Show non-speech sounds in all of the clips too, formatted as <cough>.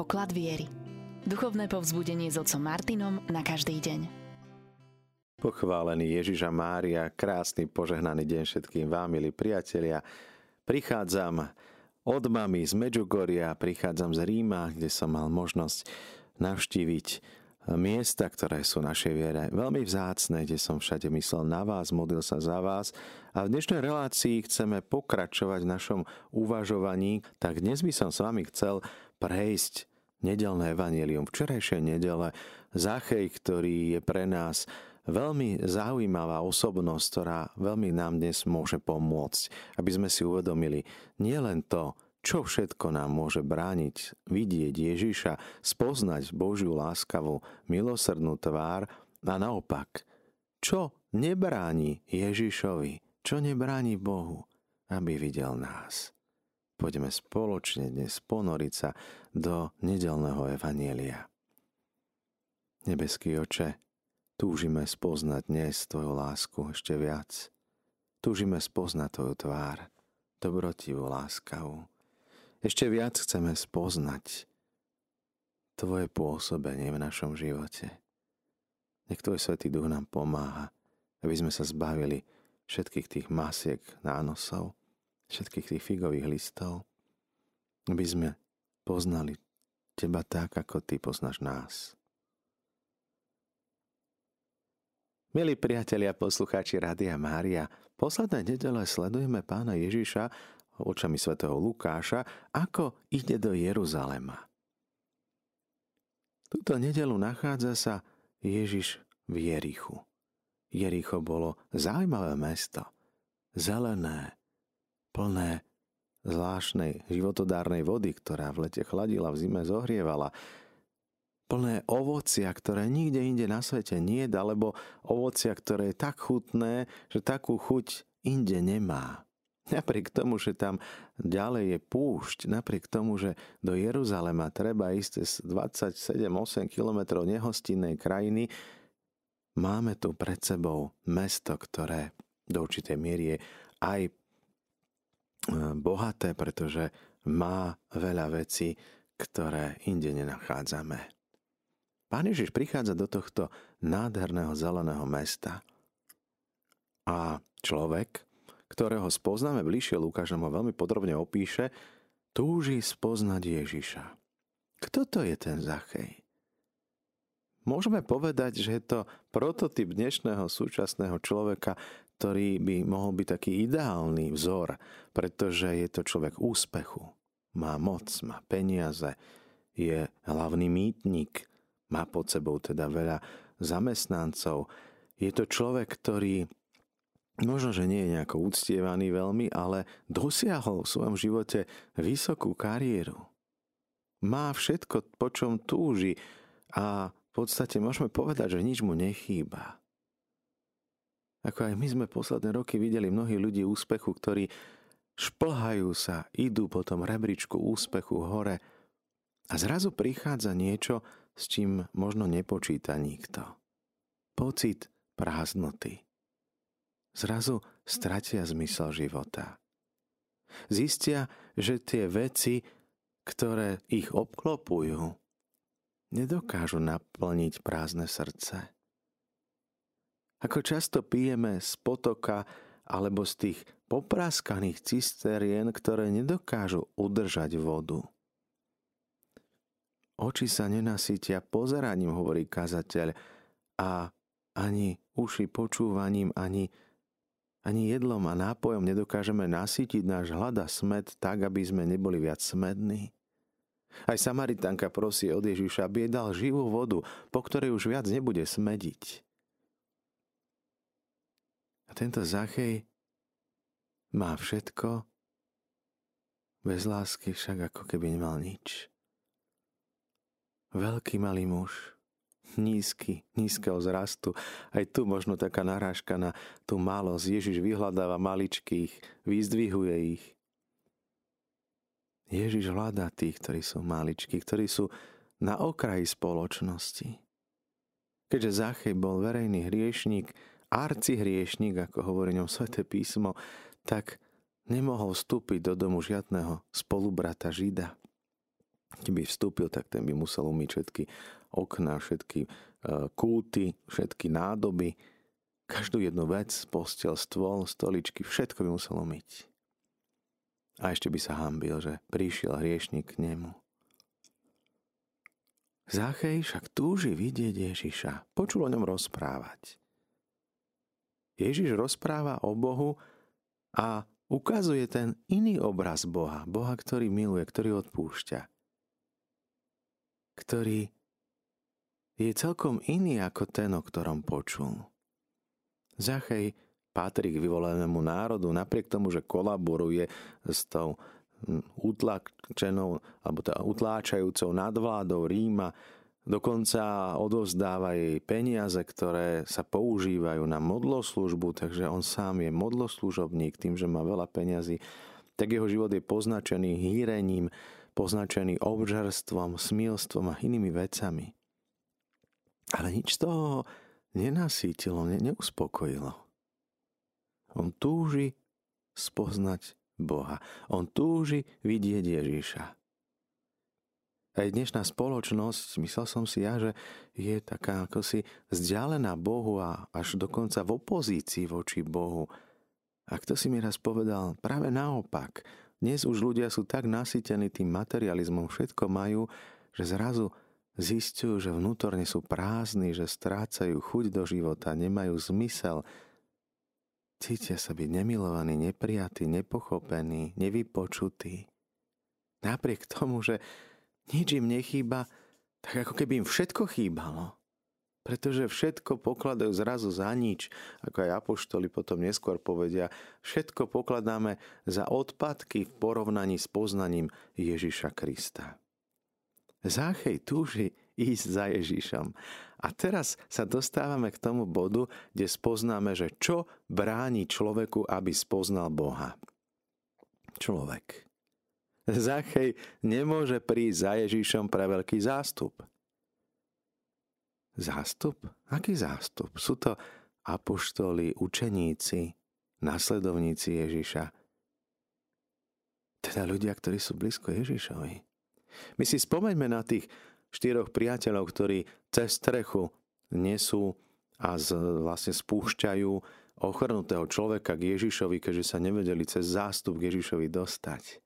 poklad viery. Duchovné povzbudenie s otcom Martinom na každý deň. Pochválený Ježiša Mária, krásny požehnaný deň všetkým vám, milí priatelia. Prichádzam od mami z Medžugoria, prichádzam z Ríma, kde som mal možnosť navštíviť miesta, ktoré sú našej viere veľmi vzácne, kde som všade myslel na vás, modlil sa za vás. A v dnešnej relácii chceme pokračovať v našom uvažovaní, tak dnes by som s vami chcel prejsť nedelné evanelium. Včerajšej nedele Zachej, ktorý je pre nás veľmi zaujímavá osobnosť, ktorá veľmi nám dnes môže pomôcť, aby sme si uvedomili nielen to, čo všetko nám môže brániť vidieť Ježiša, spoznať Božiu láskavú, milosrdnú tvár a naopak, čo nebráni Ježišovi, čo nebráni Bohu, aby videl nás. Poďme spoločne dnes ponoriť sa do nedelného evanielia. Nebeský oče, túžime spoznať dnes Tvoju lásku ešte viac. Túžime spoznať Tvoju tvár, dobrotivú, láskavú, ešte viac chceme spoznať Tvoje pôsobenie v našom živote. Nech Tvoj Svetý Duch nám pomáha, aby sme sa zbavili všetkých tých masiek nánosov, všetkých tých figových listov, aby sme poznali Teba tak, ako Ty poznáš nás. Milí priatelia, poslucháči Rádia Mária, posledné nedele sledujeme pána Ježiša očami svätého Lukáša, ako ide do Jeruzalema. Túto nedelu nachádza sa Ježiš v Jerichu. Jericho bolo zaujímavé mesto. Zelené, plné zvláštnej životodárnej vody, ktorá v lete chladila, v zime zohrievala. Plné ovocia, ktoré nikde inde na svete nie alebo ovocia, ktoré je tak chutné, že takú chuť inde nemá. Napriek tomu, že tam ďalej je púšť, napriek tomu, že do Jeruzalema treba ísť z 27-8 kilometrov nehostinnej krajiny, máme tu pred sebou mesto, ktoré do určitej miery je aj bohaté, pretože má veľa vecí, ktoré inde nenachádzame. Pán Ježiš prichádza do tohto nádherného zeleného mesta a človek, ktorého spoznáme bližšie, Lukáš nám ho veľmi podrobne opíše, túži spoznať Ježiša. Kto to je ten Zachej? Môžeme povedať, že je to prototyp dnešného súčasného človeka, ktorý by mohol byť taký ideálny vzor, pretože je to človek úspechu. Má moc, má peniaze, je hlavný mýtnik, má pod sebou teda veľa zamestnancov. Je to človek, ktorý možno, že nie je nejako uctievaný veľmi, ale dosiahol v svojom živote vysokú kariéru. Má všetko, po čom túži a v podstate môžeme povedať, že nič mu nechýba. Ako aj my sme posledné roky videli mnohí ľudí úspechu, ktorí šplhajú sa, idú po tom rebríčku úspechu hore a zrazu prichádza niečo, s čím možno nepočíta nikto. Pocit prázdnoty zrazu stratia zmysel života. Zistia, že tie veci, ktoré ich obklopujú, nedokážu naplniť prázdne srdce. Ako často pijeme z potoka alebo z tých popráskaných cisterien, ktoré nedokážu udržať vodu. Oči sa nenasytia pozeraním, hovorí kazateľ, a ani uši počúvaním, ani ani jedlom a nápojom nedokážeme nasytiť náš hlad a smed tak, aby sme neboli viac smední. Aj Samaritánka prosí od Ježiša, aby jej dal živú vodu, po ktorej už viac nebude smediť. A tento Zachej má všetko, bez lásky však ako keby nemal nič. Veľký malý muž, nízky, nízkeho zrastu. Aj tu možno taká narážka na tú malosť. Ježiš vyhľadáva maličkých, vyzdvihuje ich. Ježiš hľadá tých, ktorí sú maličkí, ktorí sú na okraji spoločnosti. Keďže Zachej bol verejný hriešník, arcihriešník, ako hovorí ňom sväté písmo, tak nemohol vstúpiť do domu žiadneho spolubrata Žida. Keď keď by vstúpil, tak ten by musel umyť všetky okná, všetky e, kúty, všetky nádoby, každú jednu vec, postel, stôl, stoličky, všetko by musel umyť. A ešte by sa hambil, že prišiel hriešnik k nemu. Zachej však túži vidieť Ježiša, počul o ňom rozprávať. Ježiš rozpráva o Bohu a ukazuje ten iný obraz Boha. Boha, ktorý miluje, ktorý odpúšťa. Ktorý je celkom iný ako ten, o ktorom počul. Zachej patrí k vyvolenému národu, napriek tomu, že kolaboruje s tou utlačenou, alebo tá utláčajúcou nadvládou Ríma, dokonca odovzdáva jej peniaze, ktoré sa používajú na modloslužbu, takže on sám je modloslužobník tým, že má veľa peňazí, tak jeho život je poznačený hýrením, poznačený obžerstvom, smilstvom a inými vecami. Ale nič z toho nenasítilo, ne, neuspokojilo. On túži spoznať Boha. On túži vidieť Ježiša. Aj dnešná spoločnosť, myslel som si ja, že je taká ako si vzdialená Bohu a až dokonca v opozícii voči Bohu. A kto si mi raz povedal, práve naopak, dnes už ľudia sú tak nasytení tým materializmom, všetko majú, že zrazu zistujú, že vnútorne sú prázdni, že strácajú chuť do života, nemajú zmysel, Cítia sa byť nemilovaní, neprijatí, nepochopení, nevypočutí. Napriek tomu, že nič im nechýba, tak ako keby im všetko chýbalo. Pretože všetko pokladajú zrazu za nič, ako aj apoštoli potom neskôr povedia, všetko pokladáme za odpadky v porovnaní s poznaním Ježiša Krista. Záchej túži ísť za Ježišom. A teraz sa dostávame k tomu bodu, kde spoznáme, že čo bráni človeku, aby spoznal Boha. Človek. Zachej nemôže prísť za Ježišom pre veľký zástup. Zástup? Aký zástup? Sú to apoštoli, učeníci, nasledovníci Ježiša. Teda ľudia, ktorí sú blízko Ježišovi. My si spomeňme na tých štyroch priateľov, ktorí cez strechu nesú a z, vlastne spúšťajú ochrnutého človeka k Ježišovi, keďže sa nevedeli cez zástup k Ježišovi dostať.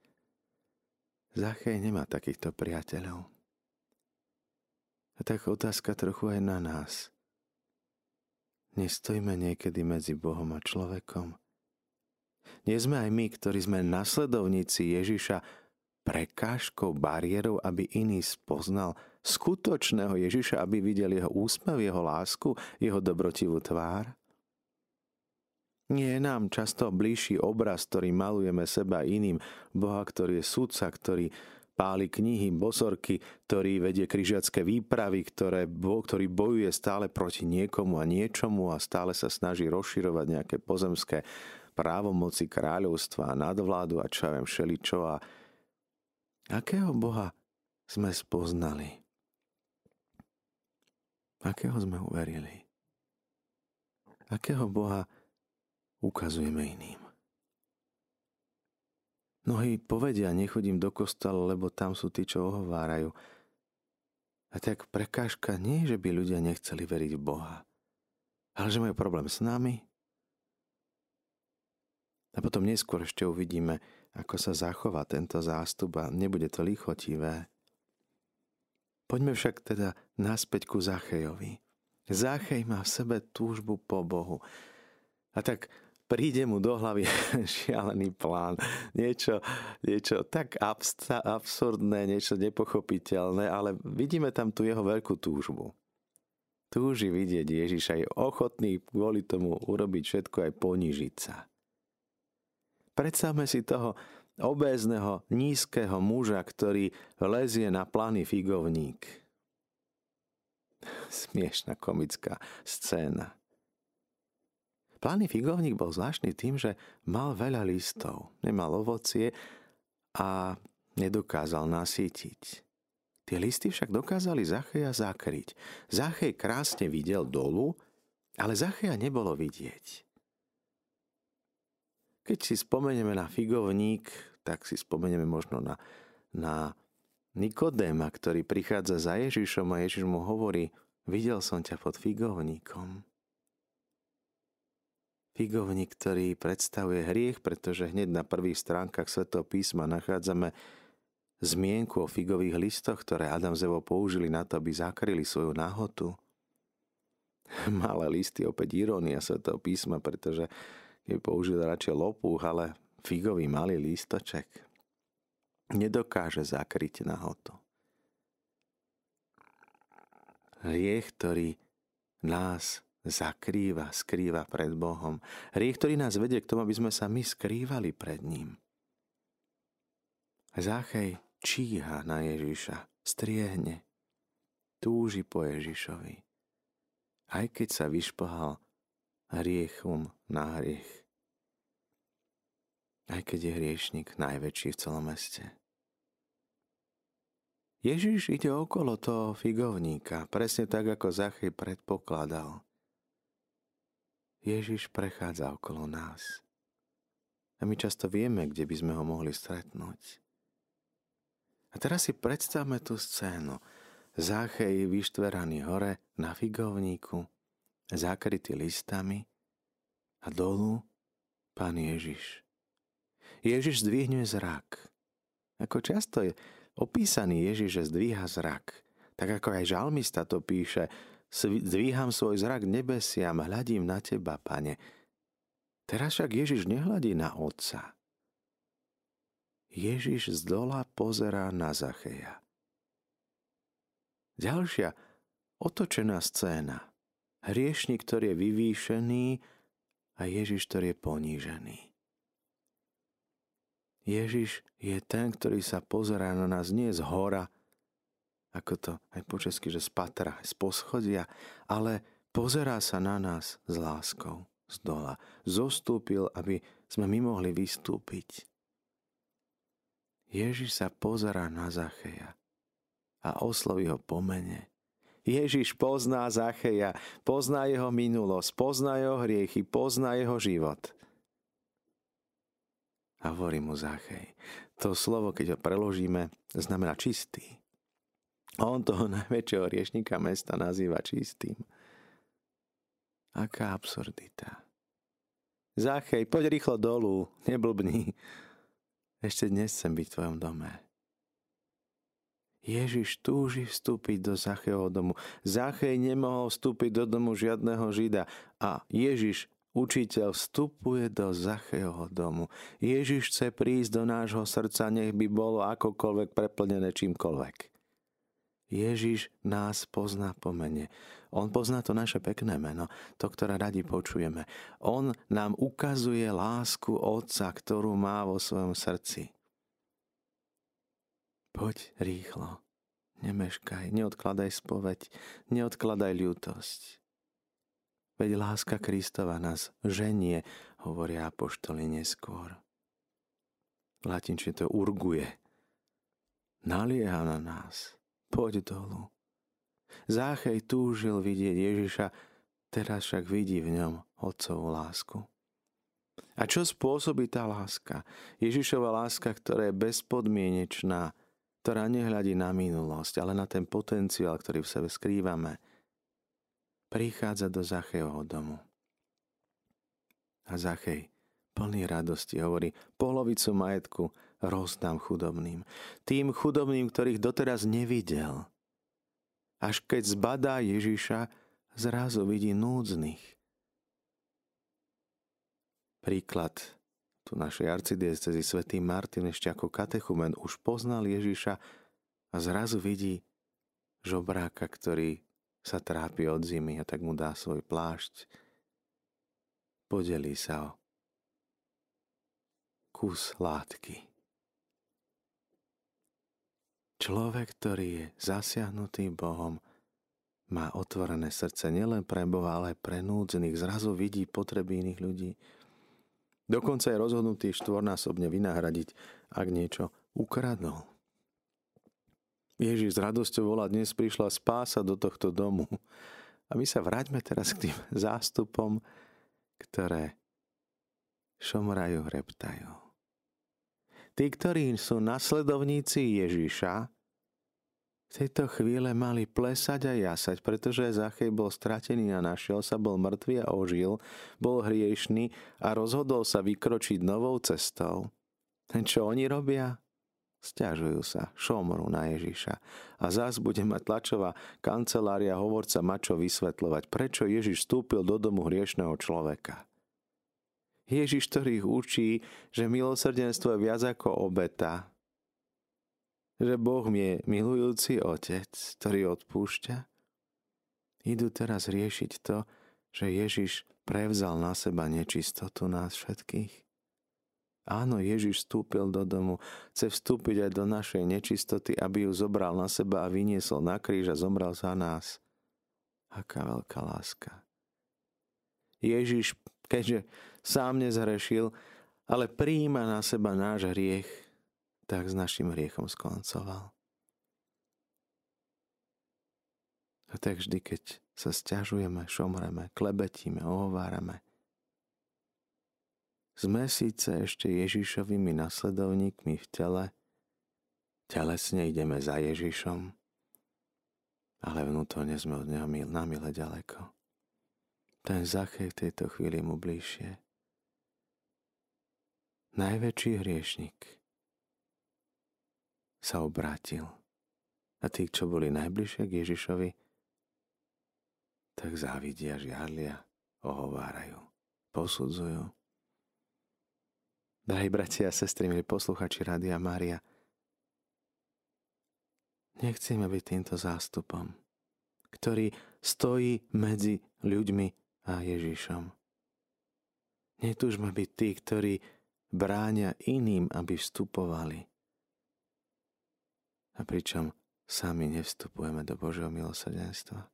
Zachej nemá takýchto priateľov. A tak otázka trochu aj na nás. Nestojíme niekedy medzi Bohom a človekom? Nie sme aj my, ktorí sme nasledovníci Ježiša, prekážkou, bariérou, aby iný spoznal skutočného Ježiša, aby videl jeho úsmev, jeho lásku, jeho dobrotivú tvár? Nie je nám často bližší obraz, ktorý malujeme seba iným, Boha, ktorý je sudca, ktorý páli knihy, bosorky, ktorý vedie križiacké výpravy, ktoré, ktorý bojuje stále proti niekomu a niečomu a stále sa snaží rozširovať nejaké pozemské právomoci kráľovstva, nadvládu a čo ja viem, všeličo. A akého Boha sme spoznali? Akého sme uverili? Akého Boha ukazujeme iným? Mnohí povedia, nechodím do kostola, lebo tam sú tí, čo ohovárajú. A tak prekážka nie že by ľudia nechceli veriť v Boha, ale že majú problém s nami. A potom neskôr ešte uvidíme, ako sa zachová tento zástup a nebude to lichotivé. Poďme však teda naspäť ku Zachejovi. Zachej má v sebe túžbu po Bohu. A tak príde mu do hlavy <laughs> šialený plán. Niečo, niečo tak absurdné, niečo nepochopiteľné, ale vidíme tam tu jeho veľkú túžbu. Túži vidieť Ježiša, je ochotný kvôli tomu urobiť všetko aj ponížiť sa. Predstavme si toho obézneho, nízkeho muža, ktorý lezie na planý figovník. <laughs> Smiešná komická scéna. Planý figovník bol zvláštny tým, že mal veľa listov, nemal ovocie a nedokázal nasýtiť. Tie listy však dokázali Zacheja zakryť. Zachej krásne videl dolu, ale Zacheja nebolo vidieť. Keď si spomenieme na figovník, tak si spomenieme možno na, na Nikodéma, ktorý prichádza za Ježišom a Ježiš mu hovorí, videl som ťa pod figovníkom. Figovník, ktorý predstavuje hriech, pretože hneď na prvých stránkach Svetého písma nachádzame zmienku o figových listoch, ktoré Adam Zevo použili na to, aby zakryli svoju nahotu. <laughs> Malé listy, opäť irónia Svetého písma, pretože keď použili radšej lopúch, ale figový malý lístoček nedokáže zakryť nahotu. Hriech, ktorý nás zakrýva, skrýva pred Bohom. Hriech, ktorý nás vedie k tomu, aby sme sa my skrývali pred ním. Záchej číha na Ježiša, striehne, túži po Ježišovi. Aj keď sa vyšplhal hriechom na hriech. Aj keď je hriešnik najväčší v celom meste. Ježiš ide okolo toho figovníka, presne tak, ako Zachy predpokladal. Ježiš prechádza okolo nás. A my často vieme, kde by sme ho mohli stretnúť. A teraz si predstavme tú scénu. Záchej vyštveraný hore na figovníku, zakrytý listami a dolu pán Ježiš. Ježiš zdvihne zrak. Ako často je opísaný Ježiš, že zdvíha zrak. Tak ako aj žalmista to píše, zdvíham svoj zrak nebesiam, hľadím na teba, pane. Teraz však Ježiš nehľadí na otca. Ježiš z dola pozerá na Zacheja. Ďalšia otočená scéna. Hriešnik, ktorý je vyvýšený a Ježiš, ktorý je ponížený. Ježiš je ten, ktorý sa pozerá na nás nie z hora, ako to aj po česky, že z z poschodia, ale pozerá sa na nás s láskou z dola. Zostúpil, aby sme my mohli vystúpiť. Ježiš sa pozerá na Zacheja a osloví ho po mene. Ježiš pozná Zacheja, pozná jeho minulosť, pozná jeho hriechy, pozná jeho život – a hovorí mu Zachej. To slovo, keď ho preložíme, znamená čistý. On toho <laughs> najväčšieho riešnika mesta nazýva čistým. Aká absurdita. Zachej, poď rýchlo dolu, neblbni. Ešte dnes chcem byť v tvojom dome. Ježiš túži vstúpiť do Zachejho domu. Zachej nemohol vstúpiť do domu žiadneho Žida a Ježiš Učiteľ vstupuje do Zachejho domu. Ježiš chce prísť do nášho srdca, nech by bolo akokoľvek preplnené čímkoľvek. Ježiš nás pozná po mene. On pozná to naše pekné meno, to, ktoré radi počujeme. On nám ukazuje lásku Otca, ktorú má vo svojom srdci. Poď rýchlo, nemeškaj, neodkladaj spoveď, neodkladaj ľútosť. Veď láska Kristova nás ženie, hovoria apoštoli neskôr. V latinčine to urguje. Nalieha na nás. Poď dolu. Záchej túžil vidieť Ježiša, teraz však vidí v ňom otcovú lásku. A čo spôsobí tá láska? Ježišova láska, ktorá je bezpodmienečná, ktorá nehľadí na minulosť, ale na ten potenciál, ktorý v sebe skrývame – prichádza do Zachejovho domu. A Zachej, plný radosti, hovorí, polovicu majetku rozdám chudobným. Tým chudobným, ktorých doteraz nevidel. Až keď zbadá Ježiša, zrazu vidí núdznych. Príklad tu našej arcidiecezy svätý Martin ešte ako katechumen už poznal Ježiša a zrazu vidí žobráka, ktorý sa trápi od zimy a tak mu dá svoj plášť. Podelí sa o kus látky. Človek, ktorý je zasiahnutý Bohom, má otvorené srdce nielen pre Boha, ale aj pre núdzených. Zrazu vidí potreby iných ľudí. Dokonca je rozhodnutý štvornásobne vynahradiť, ak niečo ukradol. Ježiš s radosťou volá, dnes prišla spása do tohto domu. A my sa vráťme teraz k tým <laughs> zástupom, ktoré šomrajú, reptajú. Tí, ktorí sú nasledovníci Ježiša, tejto chvíle mali plesať a jasať, pretože Zachej bol stratený a našiel sa, bol mŕtvý a ožil, bol hriešný a rozhodol sa vykročiť novou cestou. Čo oni robia? Sťažujú sa, šomru na Ježiša. A zás bude mať tlačová kancelária hovorca mačo vysvetľovať, prečo Ježiš vstúpil do domu hriešného človeka. Ježiš, ktorý ich učí, že milosrdenstvo je viac ako obeta, že Boh je milujúci otec, ktorý odpúšťa, idú teraz riešiť to, že Ježiš prevzal na seba nečistotu nás všetkých. Áno, Ježiš vstúpil do domu, chce vstúpiť aj do našej nečistoty, aby ju zobral na seba a vyniesol na kríž a zomrel za nás. Aká veľká láska. Ježiš, keďže sám nezhrešil, ale prijíma na seba náš hriech, tak s našim hriechom skoncoval. A tak vždy, keď sa stiažujeme, šomreme, klebetíme, ohovárame, sme síce ešte Ježišovými nasledovníkmi v tele, telesne ideme za Ježišom, ale vnútorne sme od Neho mil, namile ďaleko. Ten Zachej v tejto chvíli mu bližšie. Najväčší hriešnik sa obrátil. A tí, čo boli najbližšie k Ježišovi, tak závidia, žiarlia, ohovárajú, posudzujú. Drahí bratia a sestry, milí posluchači Rádia Mária, nechceme byť týmto zástupom, ktorý stojí medzi ľuďmi a Ježišom. Netúžme byť tí, ktorí bráňa iným, aby vstupovali. A pričom sami nevstupujeme do Božieho milosrdenstva.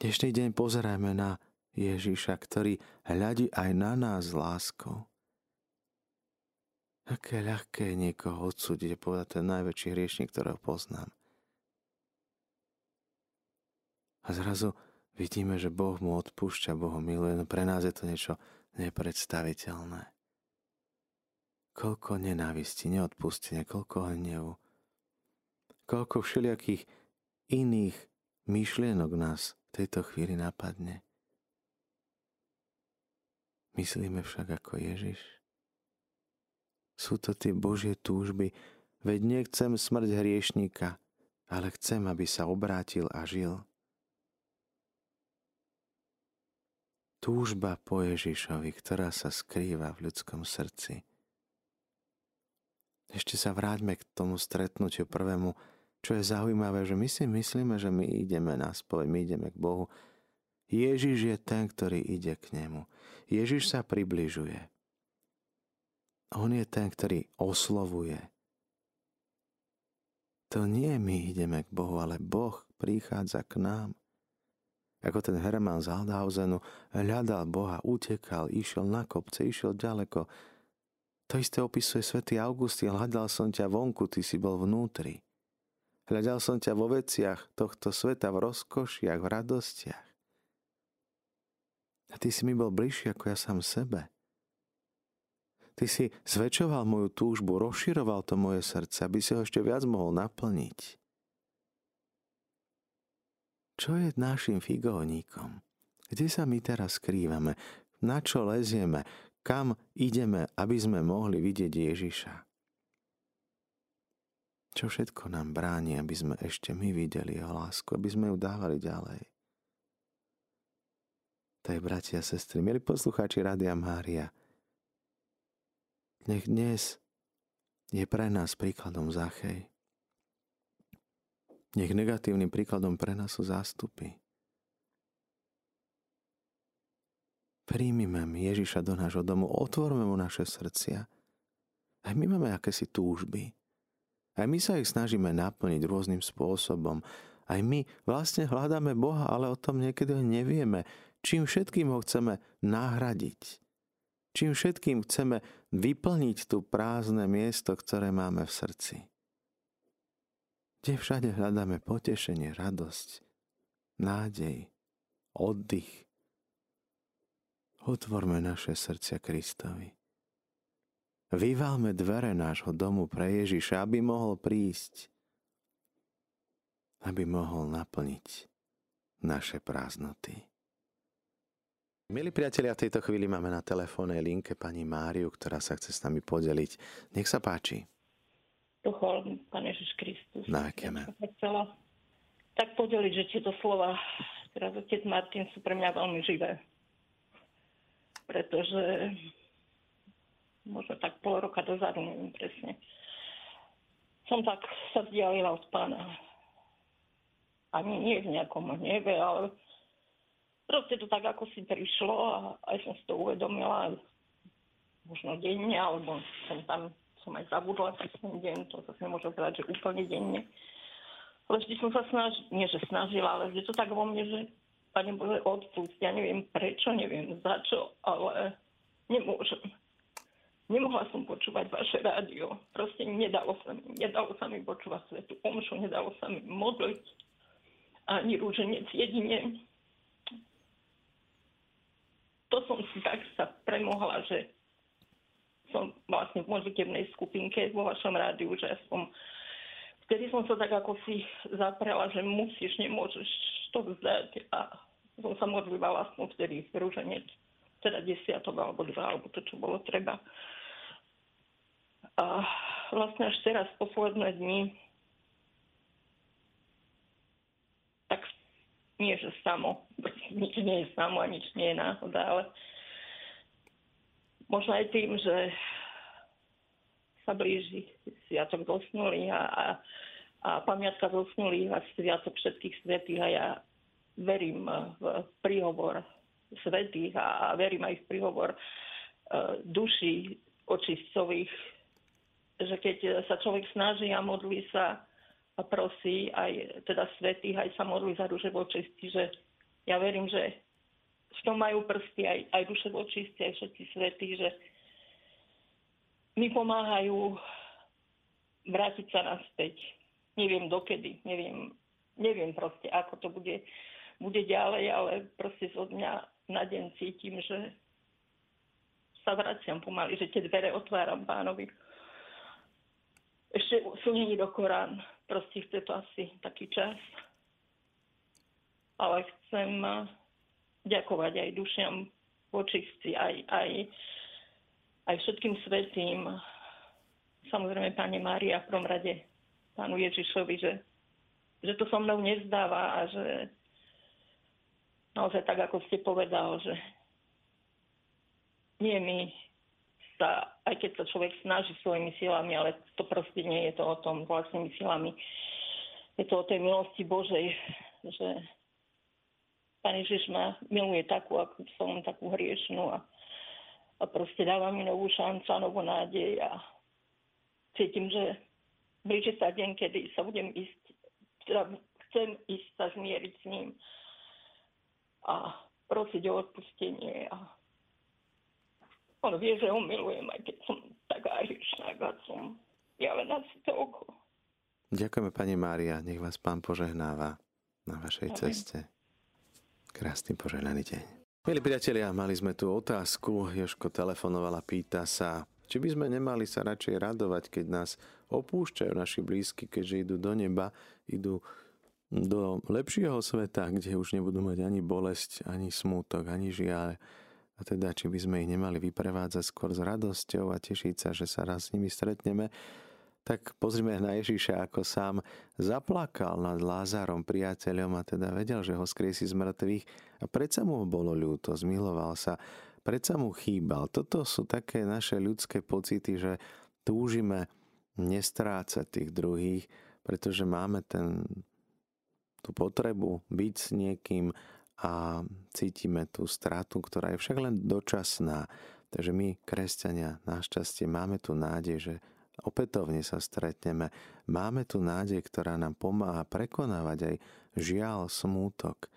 Dnešný deň pozerajme na Ježiša, ktorý hľadí aj na nás láskou Aké ľahké je niekoho odsúdiť a povedať, ten najväčší hriešnik, ktorého poznám. A zrazu vidíme, že Boh mu odpúšťa, Boh ho miluje, no pre nás je to niečo nepredstaviteľné. Koľko nenávisti, neodpustenia, koľko hnevu, koľko všelijakých iných myšlienok nás v tejto chvíli napadne. Myslíme však ako Ježiš. Sú to tie Božie túžby, veď nechcem smrť hriešníka, ale chcem, aby sa obrátil a žil. Túžba po Ježišovi, ktorá sa skrýva v ľudskom srdci. Ešte sa vráťme k tomu stretnutiu prvému, čo je zaujímavé, že my si myslíme, že my ideme na spoveď, my ideme k Bohu. Ježiš je ten, ktorý ide k nemu. Ježiš sa približuje. On je ten, ktorý oslovuje. To nie my ideme k Bohu, ale Boh prichádza k nám. Ako ten Hermann z Aldhausenu hľadal Boha, utekal, išiel na kopce, išiel ďaleko. To isté opisuje svätý Augustín. Hľadal som ťa vonku, ty si bol vnútri. Hľadal som ťa vo veciach tohto sveta, v rozkošiach, v radostiach. A ty si mi bol bližší ako ja sám sebe. Ty si zväčšoval moju túžbu, rozširoval to moje srdce, aby si ho ešte viac mohol naplniť. Čo je našim figónikom? Kde sa my teraz skrývame? Na čo lezieme? Kam ideme, aby sme mohli vidieť Ježiša? Čo všetko nám bráni, aby sme ešte my videli jeho lásku, aby sme ju dávali ďalej? Tak, bratia a sestry, milí poslucháči Radia Mária, nech dnes je pre nás príkladom Zachej. Nech negatívnym príkladom pre nás sú zástupy. Príjmime Ježiša do nášho domu, otvorme mu naše srdcia. Aj my máme akési túžby. Aj my sa ich snažíme naplniť rôznym spôsobom. Aj my vlastne hľadáme Boha, ale o tom niekedy nevieme, čím všetkým ho chceme nahradiť. Čím všetkým chceme vyplniť tu prázdne miesto, ktoré máme v srdci. Kde všade hľadáme potešenie, radosť, nádej, oddych. Otvorme naše srdcia Kristovi. Vyvalme dvere nášho domu pre Ježiša, aby mohol prísť. aby mohol naplniť naše prázdnoty. Milí priatelia, v tejto chvíli máme na telefónnej linke pani Máriu, ktorá sa chce s nami podeliť. Nech sa páči. Pochol, Pán Ježiš Kristus. Na Ja chcela tak podeliť, že tieto slova, teraz otec Martin, sú pre mňa veľmi živé. Pretože možno tak pol roka dozadu, neviem presne, som tak sa vzdialila od pána. Ani nie v nejakom hneve, ale proste to tak ako si prišlo a aj som si to uvedomila možno denne, alebo som tam som aj zabudla ten deň, to zase nemôžem povedať, že úplne denne. Ale vždy som sa snažila, nie že snažila, ale vždy to tak vo mne, že Pane Bože, odpust, ja neviem prečo, neviem za čo, ale nemôžem. Nemohla som počúvať vaše rádio. Proste nedalo sa mi. Nedalo sa mi počúvať svetu omšu, nedalo sa mi modliť. Ani rúženec jedine to som si tak sa premohla, že som vlastne v modlitebnej skupinke vo vašom rádiu, že som vtedy som sa tak ako si zaprela, že musíš, nemôžeš to vzdať a som sa modlila vlastne vtedy rúženec, teda desiatok alebo dva, alebo to, čo bolo treba. A vlastne až teraz, posledné dni, tak nie, že samo, nič nie je samo a nič nie je náhoda, ale možno aj tým, že sa blíži Sviatok zosnulých a, a, a pamiatka zosnulých a Sviatok všetkých svetých a ja verím v príhovor svetých a, verím aj v príhovor uh, duší očistcových, že keď sa človek snaží a modlí sa a prosí aj teda svetých, aj sa modlí za duše vočistí, že ja verím, že v tom majú prsty aj, aj duše vočistí, aj všetci svetí, že mi pomáhajú vrátiť sa naspäť. Neviem dokedy, neviem, neviem proste, ako to bude, bude ďalej, ale proste zo dňa na deň cítim, že sa vraciam pomaly, že tie dvere otváram pánovi. Ešte sú není do Korán, proste chce to asi taký čas. Ale chcem ďakovať aj dušiam vočistci, aj, aj, aj všetkým svetým. Samozrejme, Pane Mária, v prvom rade Pánu Ježišovi, že, že to so mnou nezdáva a že naozaj tak, ako ste povedal, že nie my sa, aj keď sa človek snaží svojimi silami, ale to proste nie je to o tom vlastnými silami. Je to o tej milosti Božej, že Pán Ježiš ma miluje takú, ako som, takú hriešnú a, a proste dáva mi novú šancu novú nádej a cítim, že blíži sa deň, kedy sa budem ísť, teda chcem ísť sa zmieriť s ním a prosiť o odpustenie a on vie, že ho milujem, aj keď som taká hriešná, som ja len asi to oko. Ďakujeme, pani Mária. Nech vás pán požehnáva na vašej Amen. ceste. Krásny požehnaný deň. Milí priatelia, mali sme tu otázku. Joško telefonovala, pýta sa, či by sme nemali sa radšej radovať, keď nás opúšťajú naši blízky, keďže idú do neba, idú do lepšieho sveta, kde už nebudú mať ani bolesť, ani smútok, ani žiaľ a teda, či by sme ich nemali vyprevádzať skôr s radosťou a tešiť sa, že sa raz s nimi stretneme, tak pozrime na Ježíša, ako sám zaplakal nad Lázarom, priateľom a teda vedel, že ho skriesi z mŕtvych a predsa mu bolo ľúto, zmiloval sa, predsa mu chýbal. Toto sú také naše ľudské pocity, že túžime nestrácať tých druhých, pretože máme ten, tú potrebu byť s niekým, a cítime tú stratu, ktorá je však len dočasná. Takže my, kresťania, našťastie máme tu nádej, že opätovne sa stretneme. Máme tu nádej, ktorá nám pomáha prekonávať aj žiaľ, smútok.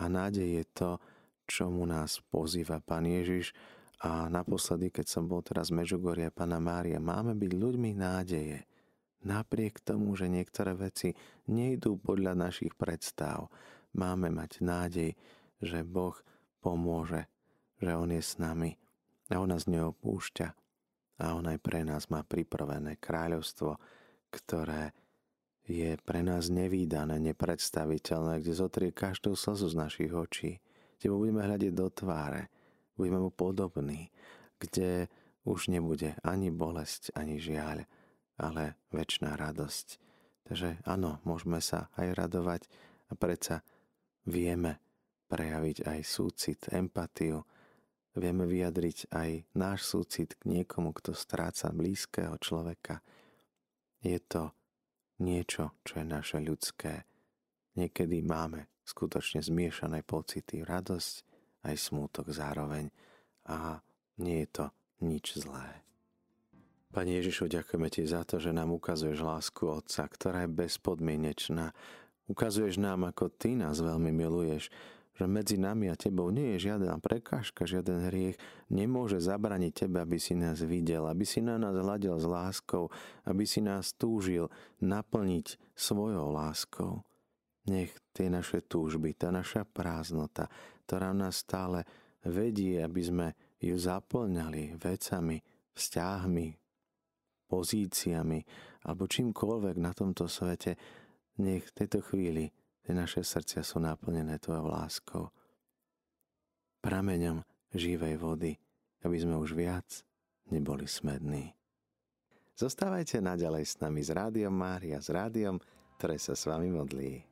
A nádej je to, čomu nás pozýva Pán Ježiš. A naposledy, keď som bol teraz v Mežugorie Pana Mária, máme byť ľuďmi nádeje. Napriek tomu, že niektoré veci nejdú podľa našich predstav máme mať nádej, že Boh pomôže, že On je s nami a On nás neopúšťa. A On aj pre nás má pripravené kráľovstvo, ktoré je pre nás nevýdané, nepredstaviteľné, kde zotrie každú slzu z našich očí, kde mu budeme hľadiť do tváre, budeme mu podobní, kde už nebude ani bolesť, ani žiaľ, ale väčšiná radosť. Takže áno, môžeme sa aj radovať a predsa vieme prejaviť aj súcit, empatiu, vieme vyjadriť aj náš súcit k niekomu, kto stráca blízkeho človeka. Je to niečo, čo je naše ľudské. Niekedy máme skutočne zmiešané pocity, radosť aj smútok zároveň a nie je to nič zlé. Pani Ježišu, ďakujeme Ti za to, že nám ukazuješ lásku Otca, ktorá je bezpodmienečná. Ukazuješ nám, ako Ty nás veľmi miluješ, že medzi nami a Tebou nie je žiadna prekážka, žiaden hriech, nemôže zabraniť Tebe, aby si nás videl, aby si na nás hľadil s láskou, aby si nás túžil naplniť svojou láskou. Nech tie naše túžby, tá naša prázdnota, ktorá nás stále vedie, aby sme ju zaplňali vecami, vzťahmi, pozíciami alebo čímkoľvek na tomto svete, nech v tejto chvíli tie naše srdcia sú naplnené Tvojou láskou, prameňom živej vody, aby sme už viac neboli smední. Zostávajte naďalej s nami s Rádiom Mária, s rádiom, ktoré sa s vami modlí.